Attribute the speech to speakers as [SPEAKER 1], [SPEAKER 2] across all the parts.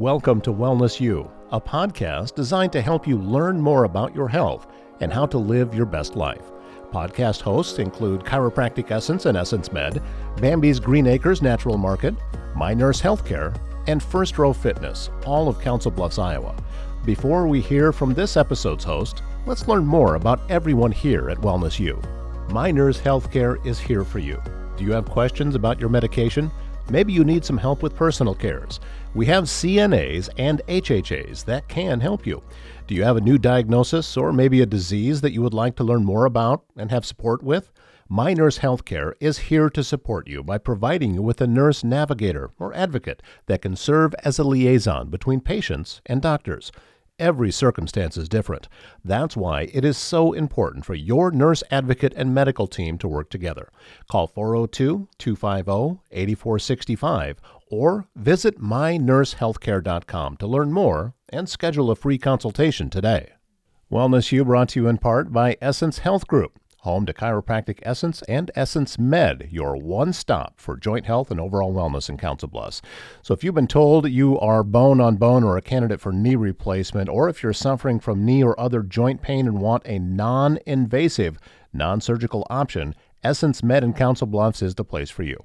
[SPEAKER 1] Welcome to Wellness U, a podcast designed to help you learn more about your health and how to live your best life. Podcast hosts include Chiropractic Essence and Essence Med, Bambi's Green Acres Natural Market, My Nurse Healthcare, and First Row Fitness, all of Council Bluffs, Iowa. Before we hear from this episode's host, let's learn more about everyone here at Wellness U. My Nurse Healthcare is here for you. Do you have questions about your medication? Maybe you need some help with personal cares. We have CNAs and HHAs that can help you. Do you have a new diagnosis or maybe a disease that you would like to learn more about and have support with? My Nurse Healthcare is here to support you by providing you with a nurse navigator or advocate that can serve as a liaison between patients and doctors. Every circumstance is different. That's why it is so important for your nurse advocate and medical team to work together. Call 402 250 8465 or visit mynursehealthcare.com to learn more and schedule a free consultation today. Wellness U brought to you in part by Essence Health Group home to Chiropractic Essence and Essence Med, your one stop for joint health and overall wellness in Council Bluffs. So, if you've been told you are bone on bone or a candidate for knee replacement, or if you're suffering from knee or other joint pain and want a non invasive, non surgical option, Essence Med in Council Bluffs is the place for you.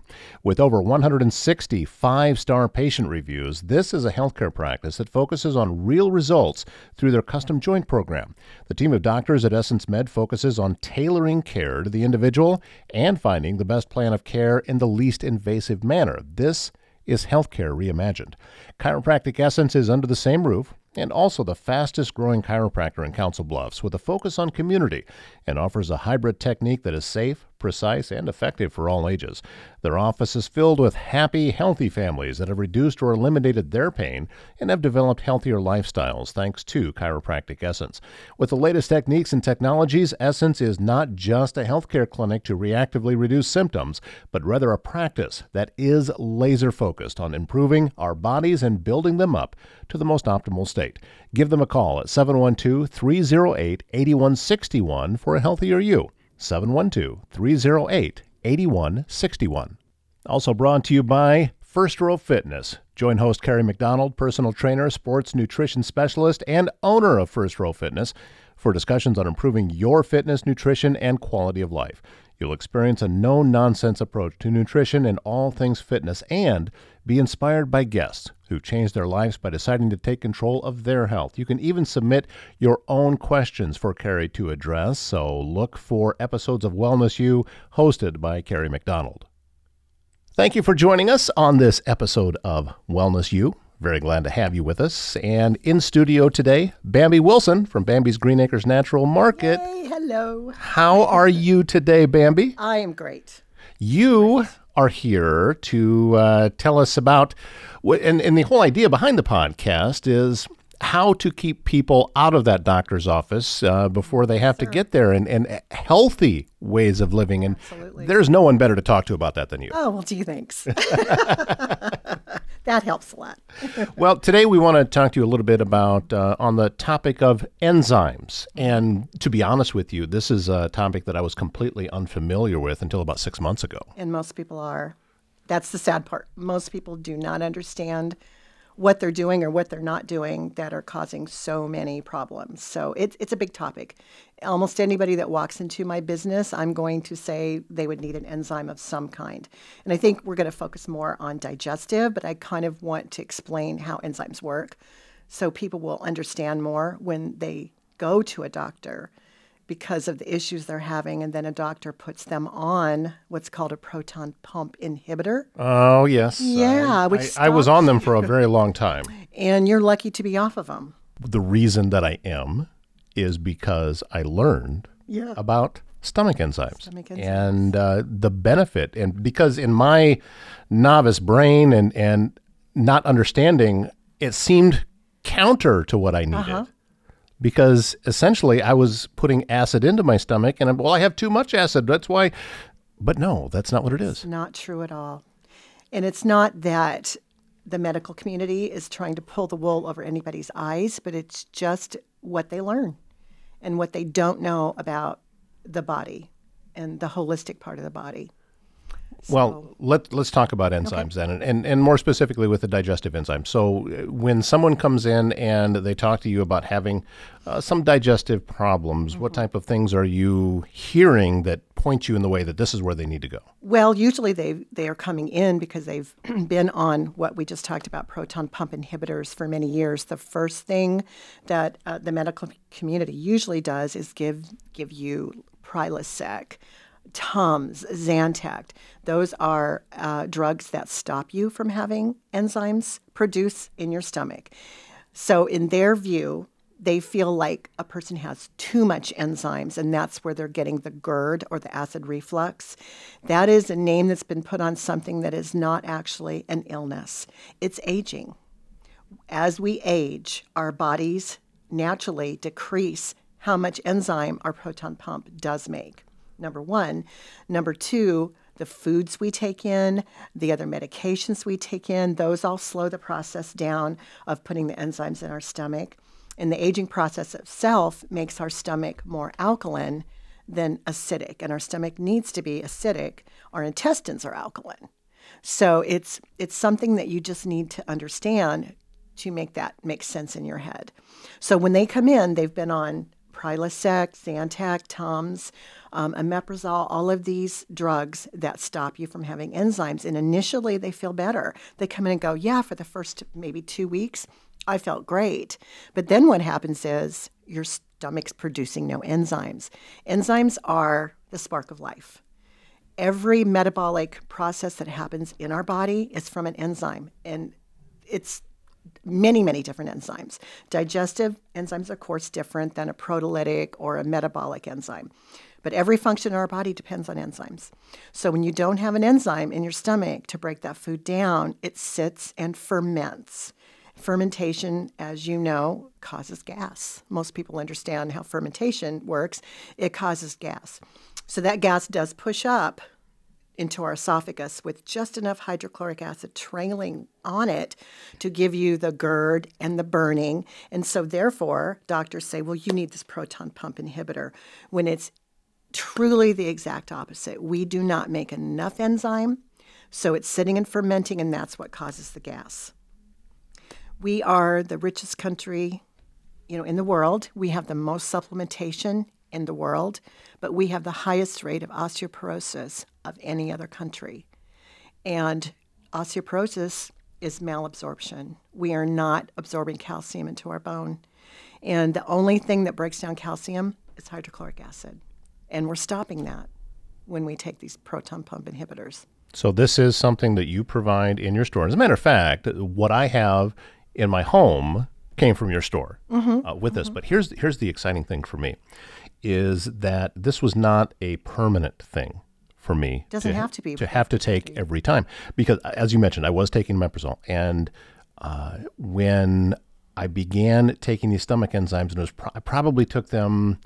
[SPEAKER 1] With over 160 five star patient reviews, this is a healthcare practice that focuses on real results through their custom joint program. The team of doctors at Essence Med focuses on tailoring care to the individual and finding the best plan of care in the least invasive manner. This is healthcare reimagined. Chiropractic Essence is under the same roof and also the fastest growing chiropractor in Council Bluffs with a focus on community and offers a hybrid technique that is safe, precise, and effective for all ages. Their office is filled with happy, healthy families that have reduced or eliminated their pain and have developed healthier lifestyles thanks to Chiropractic Essence. With the latest techniques and technologies, Essence is not just a healthcare clinic to reactively reduce symptoms, but rather a practice that is laser focused on improving our bodies and building them up to the most optimal state. Give them a call at 712 308 8161 for a healthier you. 712 308 8161. Also brought to you by First Row Fitness. Join host Carrie McDonald, personal trainer, sports nutrition specialist, and owner of First Row Fitness for discussions on improving your fitness, nutrition, and quality of life. You'll experience a no nonsense approach to nutrition and all things fitness and be inspired by guests who changed their lives by deciding to take control of their health. You can even submit your own questions for Carrie to address, so look for episodes of Wellness U hosted by Carrie McDonald. Thank you for joining us on this episode of Wellness U. Very glad to have you with us. And in studio today, Bambi Wilson from Bambi's Green Acres Natural Market.
[SPEAKER 2] Hey, hello.
[SPEAKER 1] How are you today, Bambi?
[SPEAKER 2] I am great.
[SPEAKER 1] You are here to uh, tell us about, and, and the whole idea behind the podcast is how to keep people out of that doctor's office uh, before they have to get there and, and healthy ways of living. And
[SPEAKER 2] Absolutely.
[SPEAKER 1] there's no one better to talk to about that than you.
[SPEAKER 2] Oh, well, gee, thanks. that helps a lot.
[SPEAKER 1] well, today we want to talk to you a little bit about uh, on the topic of enzymes. And to be honest with you, this is a topic that I was completely unfamiliar with until about six months ago.
[SPEAKER 2] And most people are. That's the sad part. Most people do not understand what they're doing or what they're not doing that are causing so many problems. So it's it's a big topic. Almost anybody that walks into my business, I'm going to say they would need an enzyme of some kind. And I think we're going to focus more on digestive, but I kind of want to explain how enzymes work so people will understand more when they go to a doctor because of the issues they're having, and then a doctor puts them on what's called a proton pump inhibitor.
[SPEAKER 1] Oh, yes.
[SPEAKER 2] Yeah,
[SPEAKER 1] I,
[SPEAKER 2] which
[SPEAKER 1] I, I was on them for a very long time.
[SPEAKER 2] And you're lucky to be off of them.
[SPEAKER 1] The reason that I am is because I learned
[SPEAKER 2] Yeah.
[SPEAKER 1] about stomach enzymes,
[SPEAKER 2] Stomach enzymes.
[SPEAKER 1] and uh, the benefit. And because in my novice brain and, and not understanding, it seemed counter to what I needed.
[SPEAKER 2] Uh-huh.
[SPEAKER 1] Because essentially, I was putting acid into my stomach, and I'm, well, I have too much acid. That's why. But no, that's not what it is.
[SPEAKER 2] Not true at all. And it's not that the medical community is trying to pull the wool over anybody's eyes, but it's just what they learn and what they don't know about the body and the holistic part of the body.
[SPEAKER 1] Well, let, let's talk about enzymes then, and, and, and more specifically with the digestive enzymes. So, uh, when someone comes in and they talk to you about having uh, some digestive problems, what type of things are you hearing that point you in the way that this is where they need to go?
[SPEAKER 2] Well, usually they they are coming in because they've been on what we just talked about proton pump inhibitors for many years. The first thing that uh, the medical community usually does is give give you Prilosec, Tums, Zantac. Those are uh, drugs that stop you from having enzymes produce in your stomach. So, in their view, they feel like a person has too much enzymes, and that's where they're getting the GERD or the acid reflux. That is a name that's been put on something that is not actually an illness, it's aging. As we age, our bodies naturally decrease how much enzyme our proton pump does make. Number one. Number two, the foods we take in, the other medications we take in, those all slow the process down of putting the enzymes in our stomach. And the aging process itself makes our stomach more alkaline than acidic. And our stomach needs to be acidic. Our intestines are alkaline. So it's it's something that you just need to understand to make that make sense in your head. So when they come in, they've been on Prilosec, Zantac, Tums, um, omeprazole, all of these drugs that stop you from having enzymes. And initially, they feel better. They come in and go, yeah, for the first maybe two weeks, I felt great. But then what happens is your stomach's producing no enzymes. Enzymes are the spark of life. Every metabolic process that happens in our body is from an enzyme, and it's many, many different enzymes. Digestive enzymes, are, of course, different than a proteolytic or a metabolic enzyme. But every function in our body depends on enzymes. So when you don't have an enzyme in your stomach to break that food down, it sits and ferments. Fermentation, as you know, causes gas. Most people understand how fermentation works. It causes gas. So that gas does push up into our esophagus with just enough hydrochloric acid trailing on it to give you the GERD and the burning. And so, therefore, doctors say, well, you need this proton pump inhibitor when it's truly the exact opposite. We do not make enough enzyme, so it's sitting and fermenting, and that's what causes the gas. We are the richest country, you know, in the world. We have the most supplementation in the world, but we have the highest rate of osteoporosis of any other country. And osteoporosis is malabsorption. We are not absorbing calcium into our bone. And the only thing that breaks down calcium is hydrochloric acid. And we're stopping that when we take these proton pump inhibitors.
[SPEAKER 1] So, this is something that you provide in your store. As a matter of fact, what I have in my home came from your store mm-hmm. uh, with mm-hmm. this. But here's here's the exciting thing for me is that this was not a permanent thing for me.
[SPEAKER 2] Doesn't to, have to be
[SPEAKER 1] to have to take every time because, uh, as you mentioned, I was taking omeprazole, and uh, when I began taking these stomach enzymes, and it was pro- I probably took them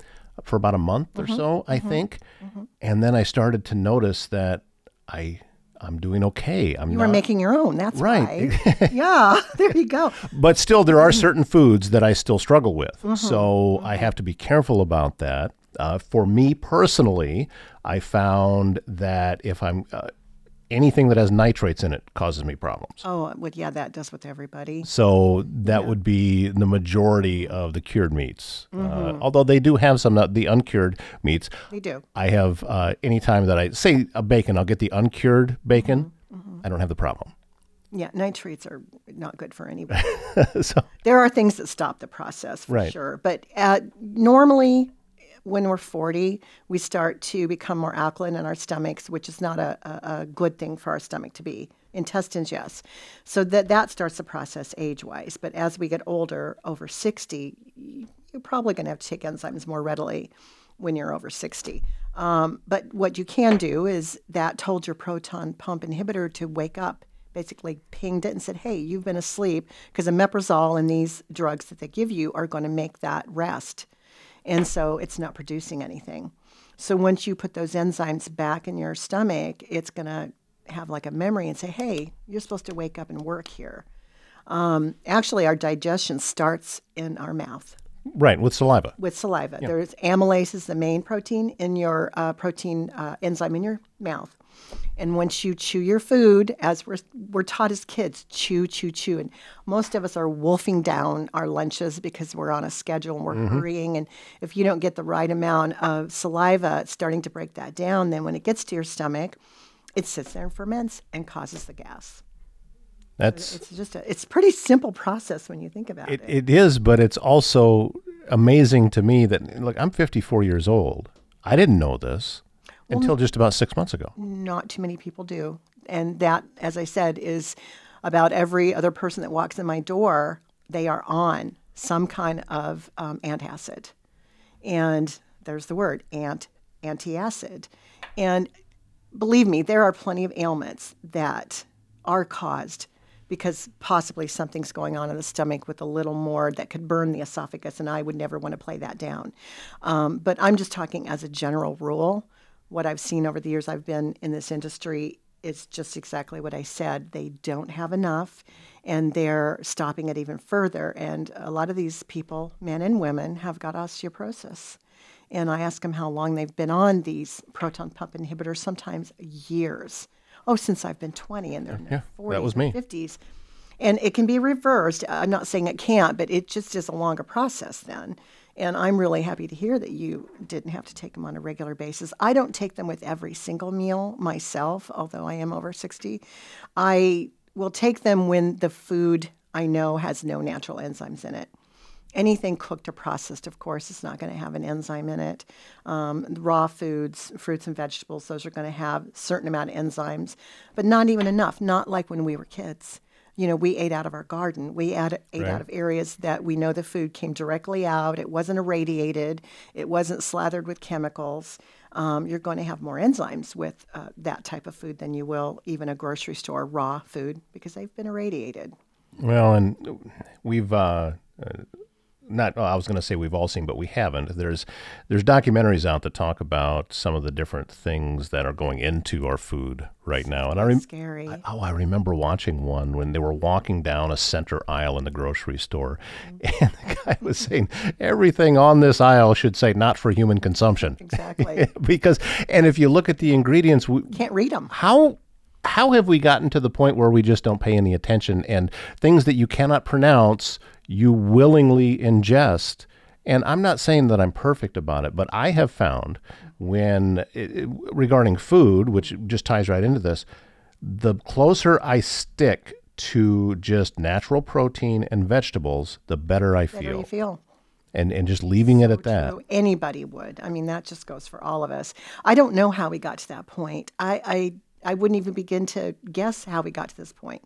[SPEAKER 1] for about a month mm-hmm. or so, I mm-hmm. think, mm-hmm. and then I started to notice that I I'm doing okay. I'm
[SPEAKER 2] you
[SPEAKER 1] not,
[SPEAKER 2] were making your own. That's
[SPEAKER 1] right.
[SPEAKER 2] yeah, there you go.
[SPEAKER 1] But still, there are certain foods that I still struggle with. Mm-hmm. So mm-hmm. I have to be careful about that. Uh, for me personally, I found that if I'm uh, anything that has nitrates in it causes me problems.
[SPEAKER 2] Oh, well, yeah, that does with everybody.
[SPEAKER 1] So that yeah. would be the majority of the cured meats. Uh, mm-hmm. Uh, although they do have some, uh, the uncured meats.
[SPEAKER 2] They do.
[SPEAKER 1] I have, uh, anytime that I say a bacon, I'll get the uncured bacon. Mm-hmm. Mm-hmm. I don't have the problem.
[SPEAKER 2] Yeah, nitrates are not good for anybody. so, there are things that stop the process for right. sure. But uh, normally, when we're 40, we start to become more alkaline in our stomachs, which is not a, a, a good thing for our stomach to be. Intestines, yes. So that, that starts the process age wise. But as we get older, over 60, you're probably going to have to take enzymes more readily when you're over 60. Um, but what you can do is that told your proton pump inhibitor to wake up, basically pinged it and said, hey, you've been asleep, because omeprazole and these drugs that they give you are going to make that rest and so it's not producing anything. So once you put those enzymes back in your stomach, it's going to have like a memory and say, hey, you're supposed to wake up and work here. Um, actually, our digestion starts in our mouth.
[SPEAKER 1] Right, with saliva.
[SPEAKER 2] With saliva. Yeah. There's amylase is the main protein in your uh, protein uh, enzyme in your mouth. And once you chew your food, as we're, we're taught as kids, chew, chew, chew. And most of us are wolfing down our lunches because we're on a schedule and we're mm-hmm. hurrying. And if you don't get the right amount of saliva, it's starting to break that down. Then when it gets to your stomach, it sits there and ferments and causes the gas.
[SPEAKER 1] That's
[SPEAKER 2] It's just a, it's a pretty simple process when you think about
[SPEAKER 1] it,
[SPEAKER 2] it.
[SPEAKER 1] it is, but it's also amazing to me that look, I'm 54 years old. I didn't know this until just about six months ago.
[SPEAKER 2] Not too many people do. And that, as I said, is about every other person that walks in my door, they are on some kind of um, antacid. And there's the word, ant, antacid. And believe me, there are plenty of ailments that are caused because possibly something's going on in the stomach with a little more that could burn the esophagus, and I would never want to play that down. Um, but I'm just talking as a general rule. What I've seen over the years I've been in this industry is just exactly what I said. They don't have enough, and they're stopping it even further. And a lot of these people, men and women, have got osteoporosis. And I ask them how long they've been on these proton pump inhibitors, sometimes years. Oh, since I've been 20 and they're in their
[SPEAKER 1] Yeah,
[SPEAKER 2] 40s
[SPEAKER 1] that was me.
[SPEAKER 2] 50s. And it can be reversed. I'm not saying it can't, but it just is a longer process then. And I'm really happy to hear that you didn't have to take them on a regular basis. I don't take them with every single meal myself, although I am over 60. I will take them when the food I know has no natural enzymes in it. Anything cooked or processed, of course, is not going to have an enzyme in it. Um, raw foods, fruits and vegetables, those are going to have certain amount of enzymes, but not even enough. Not like when we were kids. You know, we ate out of our garden. We ate, ate
[SPEAKER 1] Right.
[SPEAKER 2] out of areas that we know the food came directly out. It wasn't irradiated. It wasn't slathered with chemicals. Um, you're going to have more enzymes with uh, that type of food than you will even a grocery store raw food because they've been irradiated.
[SPEAKER 1] Well, and we've uh, uh, not. Well, I was going to say we've all seen, but we haven't. There's there's documentaries out that talk about some of the different things that are going into our food right now. And I rem-
[SPEAKER 2] Scary.
[SPEAKER 1] I- oh, I remember watching one when they were walking down a center aisle in the grocery store, mm-hmm. and the guy was saying everything on this aisle should say not for human consumption.
[SPEAKER 2] Exactly.
[SPEAKER 1] because, and if you look at the ingredients, we,
[SPEAKER 2] Can't read them.
[SPEAKER 1] how how have we gotten to the point where we just don't pay any attention and things that you cannot pronounce you willingly ingest and i'm not saying that i'm perfect about it but i have found when it, regarding food which just ties right into this the closer i stick to just natural protein and vegetables the better i feel.
[SPEAKER 2] Better you feel.
[SPEAKER 1] and and just leaving it at that
[SPEAKER 2] True. Anybody would. I mean, that just goes for all of us. I don't know how we got to that point. I, I, I wouldn't even begin to guess how we got to this point.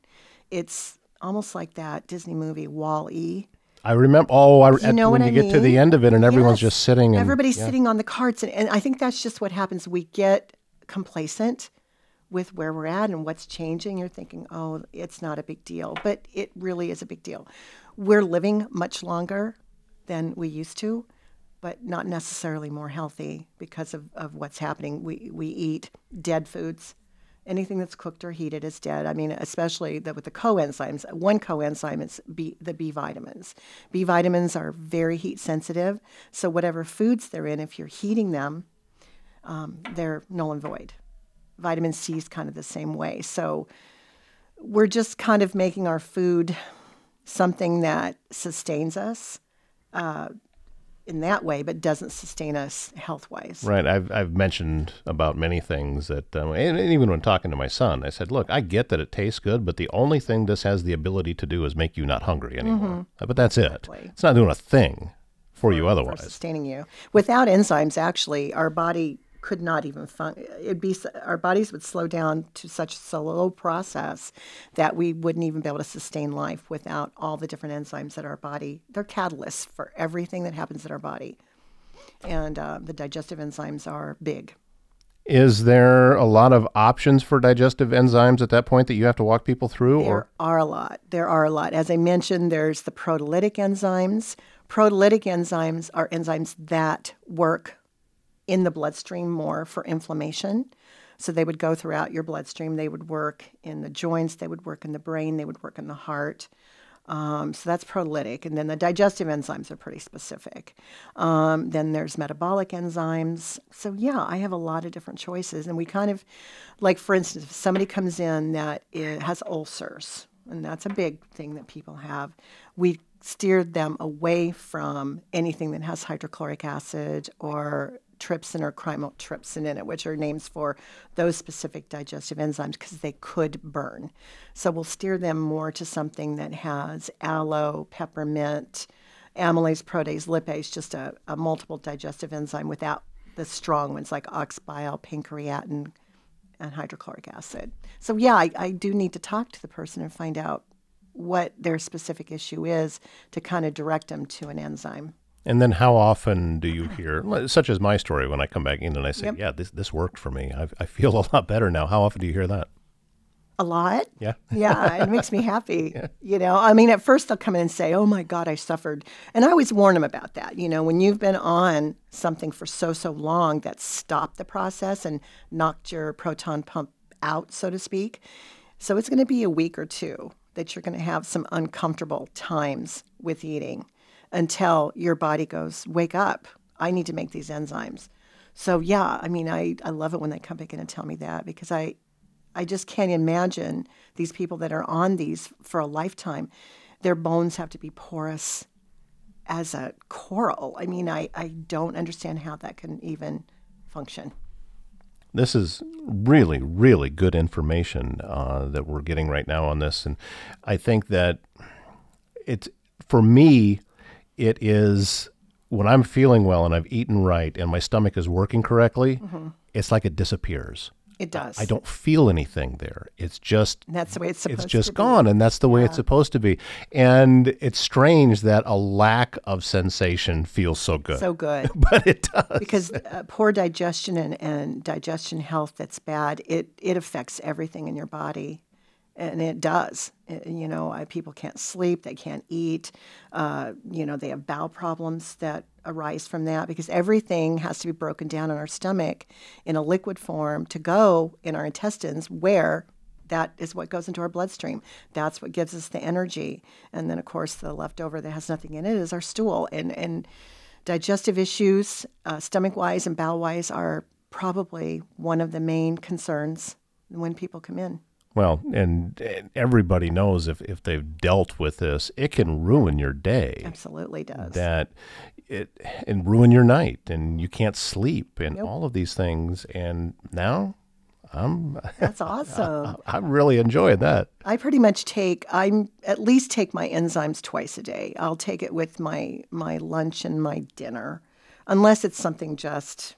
[SPEAKER 2] It's almost like that Disney movie Wall E.
[SPEAKER 1] i remember oh I, at,
[SPEAKER 2] know
[SPEAKER 1] when you
[SPEAKER 2] I
[SPEAKER 1] get to the end of it and everyone's
[SPEAKER 2] Yes.
[SPEAKER 1] just sitting and
[SPEAKER 2] Everybody's
[SPEAKER 1] yeah.
[SPEAKER 2] sitting on the carts, and, and I think that's just what happens. We get complacent with where we're at and what's changing. You're thinking, oh, it's not a big deal, but it really is a big deal. We're living much longer than we used to, but not necessarily more healthy because of, of what's happening. We we eat dead foods. Anything that's cooked or heated is dead. I mean, especially with the coenzymes. One coenzyme is B, the B vitamins. B vitamins are very heat sensitive, so whatever foods they're in, if you're heating them, um, they're null and void. Vitamin C is kind of the same way. So we're just kind of making our food something that sustains us uh, in that way, but doesn't sustain us health wise.
[SPEAKER 1] Right. I've I've mentioned about many things that, um, and, and even when talking to my son, I said, "Look, I get that it tastes good, but the only thing this has the ability to do is make you not hungry anymore. Uh, But that's it.
[SPEAKER 2] Mm-hmm. Exactly.
[SPEAKER 1] It's not doing a thing for you
[SPEAKER 2] for
[SPEAKER 1] otherwise."
[SPEAKER 2] sustaining you. Without enzymes, actually, our body could not even fun- it'd be our bodies would slow down to such a slow process that we wouldn't even be able to sustain life without all the different enzymes that our body they're catalysts for everything that happens in our body and uh, the digestive enzymes are big
[SPEAKER 1] Is there a lot of options for digestive enzymes at that point that you have to walk people through,
[SPEAKER 2] There
[SPEAKER 1] or
[SPEAKER 2] are a lot. There are a lot. As I mentioned, there's the proteolytic enzymes. Proteolytic enzymes are enzymes that work in the bloodstream more for inflammation. So they would go throughout your bloodstream. They would work in the joints. They would work in the brain. They would work in the heart. Um, so that's prolytic. And then the digestive enzymes are pretty specific. Um, then there's metabolic enzymes. So, yeah, I have a lot of different choices. And we kind of, like, for instance, if somebody comes in that has ulcers, and that's a big thing that people have, we steered them away from anything that has hydrochloric acid or trypsin or chymotrypsin in it, which are names for those specific digestive enzymes because they could burn. So we'll steer them more to something that has aloe, peppermint, amylase, protease, lipase, just a, a multiple digestive enzyme without the strong ones like oxbile, pancreatin, and hydrochloric acid. So yeah, I, I do need to talk to the person and find out what their specific issue is to kind of direct them to an enzyme.
[SPEAKER 1] And then how often do you hear, such as my story, when I come back in and I say,
[SPEAKER 2] Yep.
[SPEAKER 1] yeah, this, this worked for me. I, I feel a lot better now. How often do you hear that?
[SPEAKER 2] A lot.
[SPEAKER 1] Yeah.
[SPEAKER 2] Yeah, it makes me happy. You know, I mean, at first they'll come in and say, "Oh my God, I suffered," and I always warn them about that. You know, when you've been on something for so so long that stopped the process and knocked your proton pump out, so to speak. So it's going to be a week or two that you're going to have some uncomfortable times with eating until your body goes, "Wake up! I need to make these enzymes." So yeah, I mean, I I love it when they come back in and tell me that because I I just can't imagine these people that are on these for a lifetime. Their bones have to be porous as a coral. I mean, I, I don't understand how that can even function.
[SPEAKER 1] This is really, really good information uh, that we're getting right now on this, and I think that it's for me, it is when I'm feeling well and I've eaten right and my stomach is working correctly. It's like it disappears.
[SPEAKER 2] It does.
[SPEAKER 1] I don't feel anything there. It's just
[SPEAKER 2] And that's the way it's supposed
[SPEAKER 1] it's just
[SPEAKER 2] to be.
[SPEAKER 1] gone and that's the way it's supposed to be and it's strange that a lack of sensation feels so good
[SPEAKER 2] So good.
[SPEAKER 1] but it does
[SPEAKER 2] because uh, poor digestion and, and digestion health that's bad it, it affects everything in your body and it does It- you know people can't sleep they can't eat uh, you know they have bowel problems that arise from that because everything has to be broken down in our stomach in a liquid form to go in our intestines where that is what goes into our bloodstream. That's what gives us the energy. And then, of course, the leftover that has nothing in it is our stool. And, and digestive issues, uh, stomach wise and bowel wise, are probably one of the main concerns when people come in.
[SPEAKER 1] Well and, and everybody knows if, if they've dealt with this it can ruin your day
[SPEAKER 2] Absolutely does.
[SPEAKER 1] that it and ruin your night and you can't sleep and all of these things and now i'm
[SPEAKER 2] That's awesome.
[SPEAKER 1] i'm really enjoying that
[SPEAKER 2] I pretty much take I'm at least take my enzymes twice a day. I'll take it with my my lunch and my dinner, unless it's something just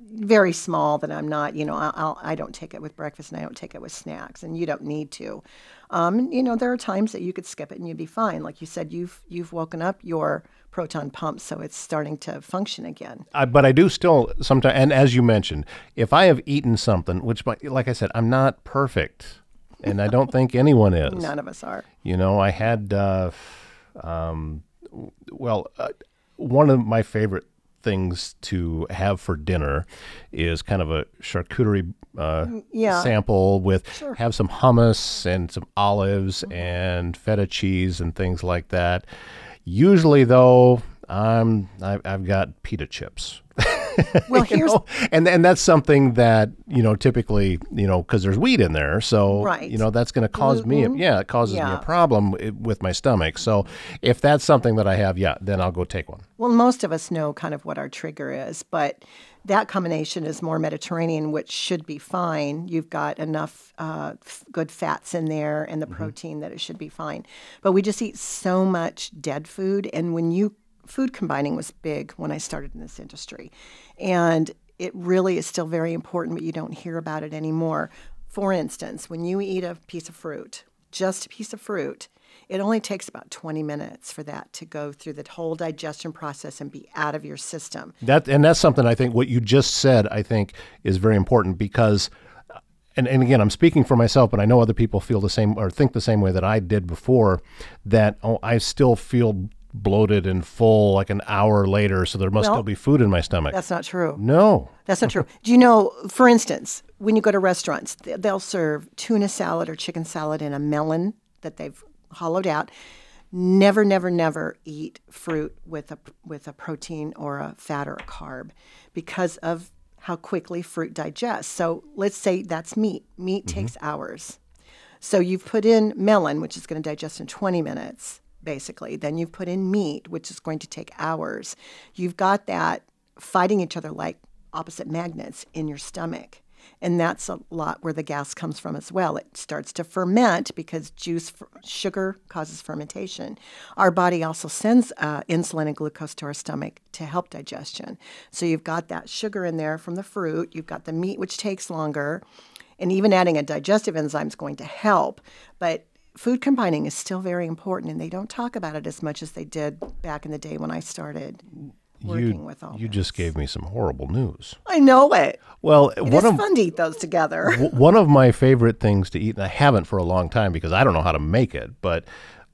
[SPEAKER 2] very small that I'm not. You know, I'll, I'll I don't take it with breakfast and I don't take it with snacks, and you don't need to. Um, you know, there are times that you could skip it and you'd be fine. Like you said, you've you've woken up your proton pump, so it's starting to function again.
[SPEAKER 1] I, but I do still sometimes, and as you mentioned, if I have eaten something, which, my, like I said, I'm not perfect, and I don't think anyone is.
[SPEAKER 2] None of us are.
[SPEAKER 1] You know, I had, uh, um, well, uh, one of my favorite things to have for dinner is kind of a charcuterie uh,
[SPEAKER 2] yeah.
[SPEAKER 1] sample with have some hummus and some olives and feta cheese and things like that. Usually, though, I'm I've, I've got pita chips.
[SPEAKER 2] Well, here's
[SPEAKER 1] know? and and that's something that you know typically you know because there's wheat in there, so
[SPEAKER 2] Right.
[SPEAKER 1] you know that's going to cause me a, yeah it causes me a problem with my stomach. So if that's something that I have, yeah, then I'll go take one.
[SPEAKER 2] Well, most of us know kind of what our trigger is, but that combination is more Mediterranean, which should be fine. You've got enough uh, f- good fats in there and the protein that it should be fine. But we just eat so much dead food. And when you, food combining was big when I started in this industry. And it really is still very important, but you don't hear about it anymore. For instance, when you eat a piece of fruit, just a piece of fruit, it only takes about 20 minutes for that to go through the whole digestion process and be out of your system.
[SPEAKER 1] That and that's something I think what you just said I think is very important because and, and again I'm speaking for myself but I know other people feel the same or think the same way that I did before that oh I still feel bloated and full like an hour later so there must
[SPEAKER 2] Well,
[SPEAKER 1] still be food in my stomach.
[SPEAKER 2] That's not true.
[SPEAKER 1] No.
[SPEAKER 2] That's not true. Do you know, for instance, when you go to restaurants, they'll serve tuna salad or chicken salad in a melon that they've hollowed out. Never, never, never eat fruit with a with a protein or a fat or a carb because of how quickly fruit digests. So let's say that's meat. Meat mm-hmm. takes hours. So you've put in melon, which is going to digest in 20 minutes, basically. Then you've put in meat, which is going to take hours. You've got that fighting each other like opposite magnets in your stomach. And that's a lot where the gas comes from as well. It starts to ferment because juice, sugar causes fermentation. Our body also sends uh, insulin and glucose to our stomach to help digestion. So you've got that sugar in there from the fruit, you've got the meat, which takes longer, and even adding a digestive enzyme is going to help. But food combining is still very important, and they don't talk about it as much as they did back in the day when I started working
[SPEAKER 1] you,
[SPEAKER 2] with all.
[SPEAKER 1] You
[SPEAKER 2] this.
[SPEAKER 1] just gave me some horrible news.
[SPEAKER 2] I know it.
[SPEAKER 1] Well,
[SPEAKER 2] It
[SPEAKER 1] one of
[SPEAKER 2] fun to eat those together.
[SPEAKER 1] one of my favorite things to eat, and I haven't for a long time because I don't know how to make it, but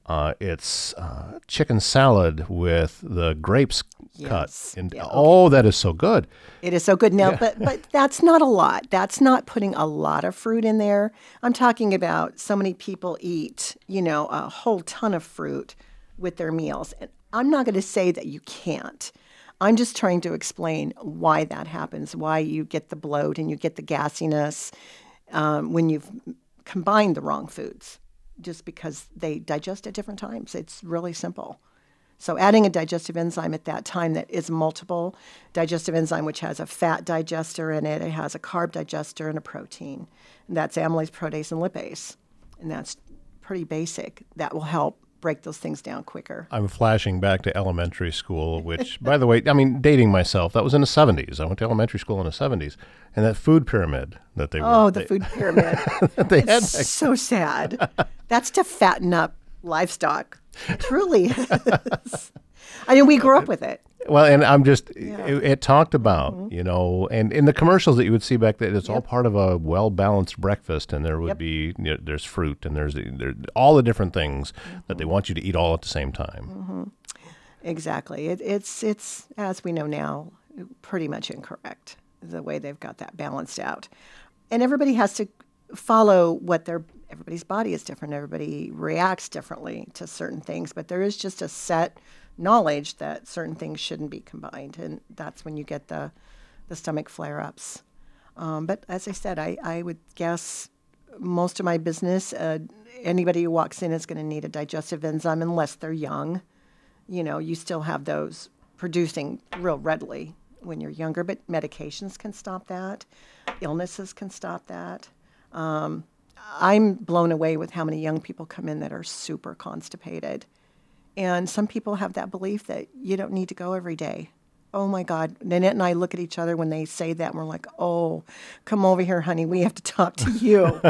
[SPEAKER 1] uh, it's uh, chicken salad with the grapes
[SPEAKER 2] Yes.
[SPEAKER 1] cut. And
[SPEAKER 2] Yeah, okay.
[SPEAKER 1] oh, that is so good.
[SPEAKER 2] It is so good now, but but that's not a lot. That's not putting a lot of fruit in there. I'm talking about so many people eat, you know, a whole ton of fruit with their meals. And I'm not going to say that you can't. I'm just trying to explain why that happens, why you get the bloat and you get the gassiness um, when you've combined the wrong foods, just because they digest at different times. It's really simple. So adding a digestive enzyme at that time that is multiple digestive enzyme, which has a fat digester in it, it has a carb digester and a protein. And that's amylase, protease, and lipase. And that's pretty basic. That will help break those things down quicker.
[SPEAKER 1] I'm flashing back to elementary school, which, by the way, I mean, dating myself, that was in the 70s. I went to elementary school in the 70s. And that food pyramid that they
[SPEAKER 2] Oh,
[SPEAKER 1] were,
[SPEAKER 2] the
[SPEAKER 1] they,
[SPEAKER 2] food pyramid.
[SPEAKER 1] they had
[SPEAKER 2] it's so sad. That's to fatten up livestock. Truly is. I mean, we grew up with it.
[SPEAKER 1] Well, and I'm just, it, it talked about, mm-hmm. you know, and in the commercials that you would see back then, it's all part of a well balanced breakfast. And there would
[SPEAKER 2] Yep.
[SPEAKER 1] be, you know, there's fruit and there's there, all the different things that they mm-hmm. want you to eat all at the same time. Mm-hmm.
[SPEAKER 2] Exactly. It, it's it's as we know now, pretty much incorrect the way they've got that balanced out, and everybody has to follow what their everybody's body is different. Everybody reacts differently to certain things, but there is just a set knowledge that certain things shouldn't be combined, and that's when you get the the stomach flare ups. Um, but as I said, I, I would guess most of my business, uh, anybody who walks in is going to need a digestive enzyme unless they're young you know, you still have those producing real readily when you're younger, but medications can stop that. Illnesses can stop that. Um, I'm blown away with how many young people come in that are super constipated. And some people have that belief that you don't need to go every day. Oh my God. Nanette and I look at each other when they say that and we're like, oh, come over here, honey. We have to talk to you.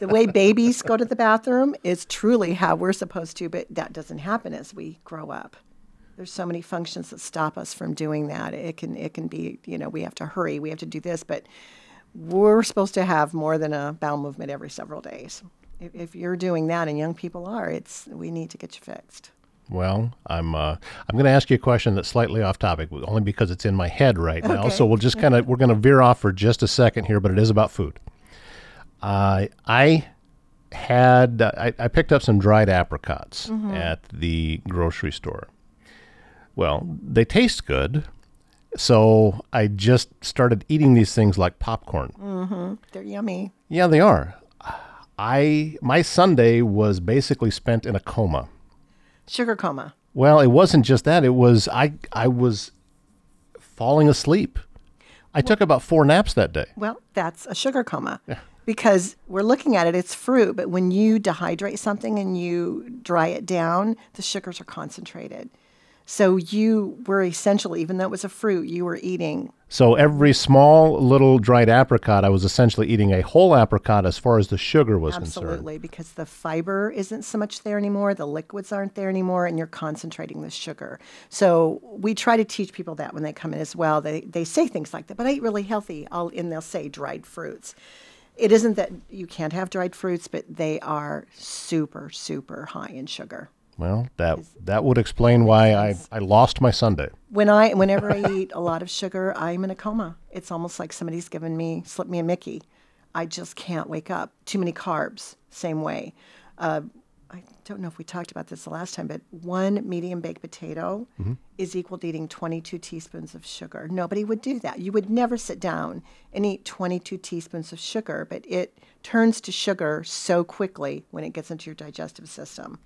[SPEAKER 2] the way babies go to the bathroom is truly how we're supposed to, but that doesn't happen as we grow up. There's so many functions that stop us from doing that. It can it can be, you know, we have to hurry, we have to do this, but we're supposed to have more than a bowel movement every several days. If, if you're doing that, and young people are, it's we need to get you fixed.
[SPEAKER 1] Well, I'm uh, I'm going to ask you a question that's slightly off topic, only because it's in my head right now.
[SPEAKER 2] Okay.
[SPEAKER 1] So we'll just kind of we're going to veer off for just a second here, but it is about food. Uh, I had I, I picked up some dried apricots at the grocery store. Well, they taste good, so I just started eating these things like popcorn. Mm-hmm.
[SPEAKER 2] They're yummy.
[SPEAKER 1] Yeah, they are. I my Sunday was basically spent in a coma.
[SPEAKER 2] Sugar coma.
[SPEAKER 1] Well, it wasn't just that. It was I I was falling asleep. I took about four naps that day.
[SPEAKER 2] Well, that's a sugar coma. Yeah. Because we're looking at it, it's fruit, but when you dehydrate something and you dry it down, the sugars are concentrated. So you were essentially, even though it was a fruit, you were eating.
[SPEAKER 1] So every small little dried apricot, I was essentially eating a whole apricot as far as the sugar was concerned.
[SPEAKER 2] Absolutely, because the fiber isn't so much there anymore, the liquids aren't there anymore, and you're concentrating the sugar. So we try to teach people that when they come in as well. They they say things like that, but I eat really healthy. I'll and they'll say dried fruits. It isn't that you can't have dried fruits, but they are super super high in sugar.
[SPEAKER 1] Well, that that would explain why I, I lost my Sunday.
[SPEAKER 2] When I whenever I eat a lot of sugar, I'm in a coma. It's almost like somebody's given me slipped me a Mickey. I just can't wake up. Too many carbs, same way. Uh, I don't know if we talked about this the last time, but one medium baked potato is equal to eating 22 teaspoons of sugar. Nobody would do that. You would never sit down and eat 22 teaspoons of sugar, but it turns to sugar so quickly when it gets into your digestive system.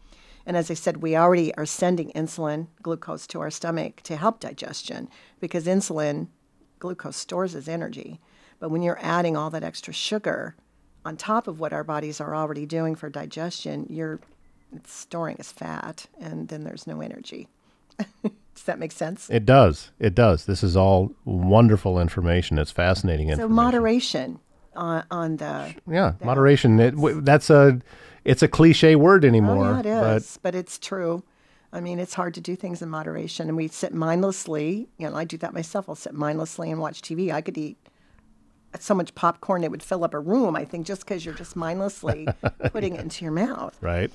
[SPEAKER 2] And as I said, we already are sending insulin, glucose to our stomach to help digestion because insulin, glucose stores as energy. But when you're adding all that extra sugar on top of what our bodies are already doing for digestion, you're it's storing as fat, and then there's no energy. Does that make sense?
[SPEAKER 1] It does. It does. This is all wonderful information. It's fascinating information.
[SPEAKER 2] So moderation on, on the
[SPEAKER 1] yeah, moderation. It, w- that's a it's a cliche word anymore.
[SPEAKER 2] Oh, yeah, it is, but but, it's true. I mean, it's hard to do things in moderation, and we sit mindlessly. You know, I do that myself. I'll sit mindlessly and watch TV. I could eat so much popcorn it would fill up a room. I think just because you're just mindlessly putting it into your mouth.
[SPEAKER 1] right.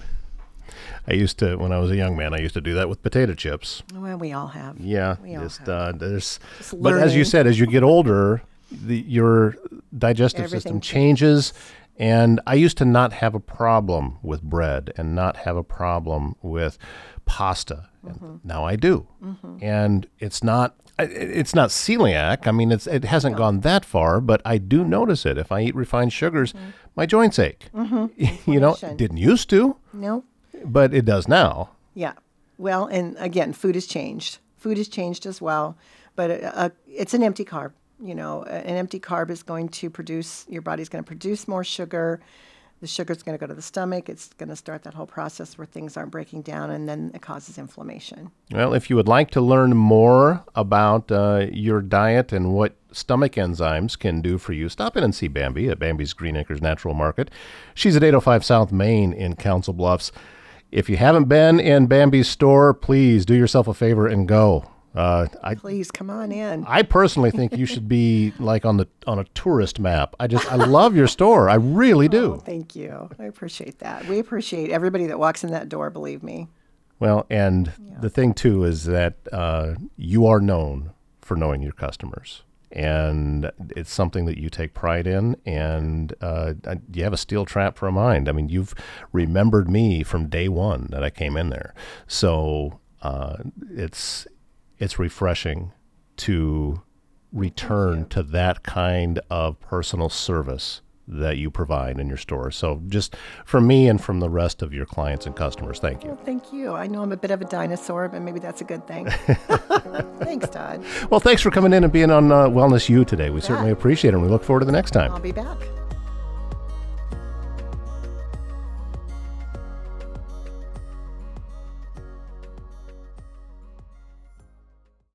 [SPEAKER 1] I used to when I was a young man. I used to do that with potato chips.
[SPEAKER 2] Well, we all have.
[SPEAKER 1] Yeah,
[SPEAKER 2] We all
[SPEAKER 1] just
[SPEAKER 2] have.
[SPEAKER 1] uh, there's.
[SPEAKER 2] Just
[SPEAKER 1] But as you said, as you get older, the, your digestive
[SPEAKER 2] Everything
[SPEAKER 1] system changes. And I used to not have a problem with bread and not have a problem with pasta.
[SPEAKER 2] Mm-hmm.
[SPEAKER 1] And now I do, and it's not it's not celiac. I mean, it's it hasn't gone that far, but I do notice it. If I eat refined sugars, my joints ache. you know,
[SPEAKER 2] Mm-hmm.
[SPEAKER 1] Didn't used to,
[SPEAKER 2] No.
[SPEAKER 1] but it does now.
[SPEAKER 2] Yeah. Well, and again, food has changed. Food has changed as well, but uh, it's an empty carb. You know, an empty carb is going to produce, your body's going to produce more sugar. The sugar's going to go to the stomach. It's going to start that whole process where things aren't breaking down, and then it causes inflammation.
[SPEAKER 1] Well, if you would like to learn more about uh, your diet and what stomach enzymes can do for you, stop in and see Bambi at Bambi's Green Acres Natural Market. She's at 805 South Main in Council Bluffs. If you haven't been in Bambi's store, please do yourself a favor and go. Uh, I,
[SPEAKER 2] Please come on in.
[SPEAKER 1] I personally think you should be like on the on a tourist map. I just I love your store. I really do.
[SPEAKER 2] Thank you. I appreciate that. We appreciate everybody that walks in that door, believe me.
[SPEAKER 1] Well, and the thing too is that uh, you are known for knowing your customers, and it's something that you take pride in. And uh, you have a steel trap for a mind. I mean, you've remembered me from day one that I came in there, so uh, it's it's refreshing to return to that kind of personal service that you provide in your store. So, just from me and from the rest of your clients and customers, thank you.
[SPEAKER 2] Well, thank you. I know I'm a bit of a dinosaur, but maybe that's a good thing. Thanks, Todd.
[SPEAKER 1] Well, thanks for coming in and being on uh, Wellness U today. We certainly appreciate it, and we look forward to the next time.
[SPEAKER 2] I'll be back.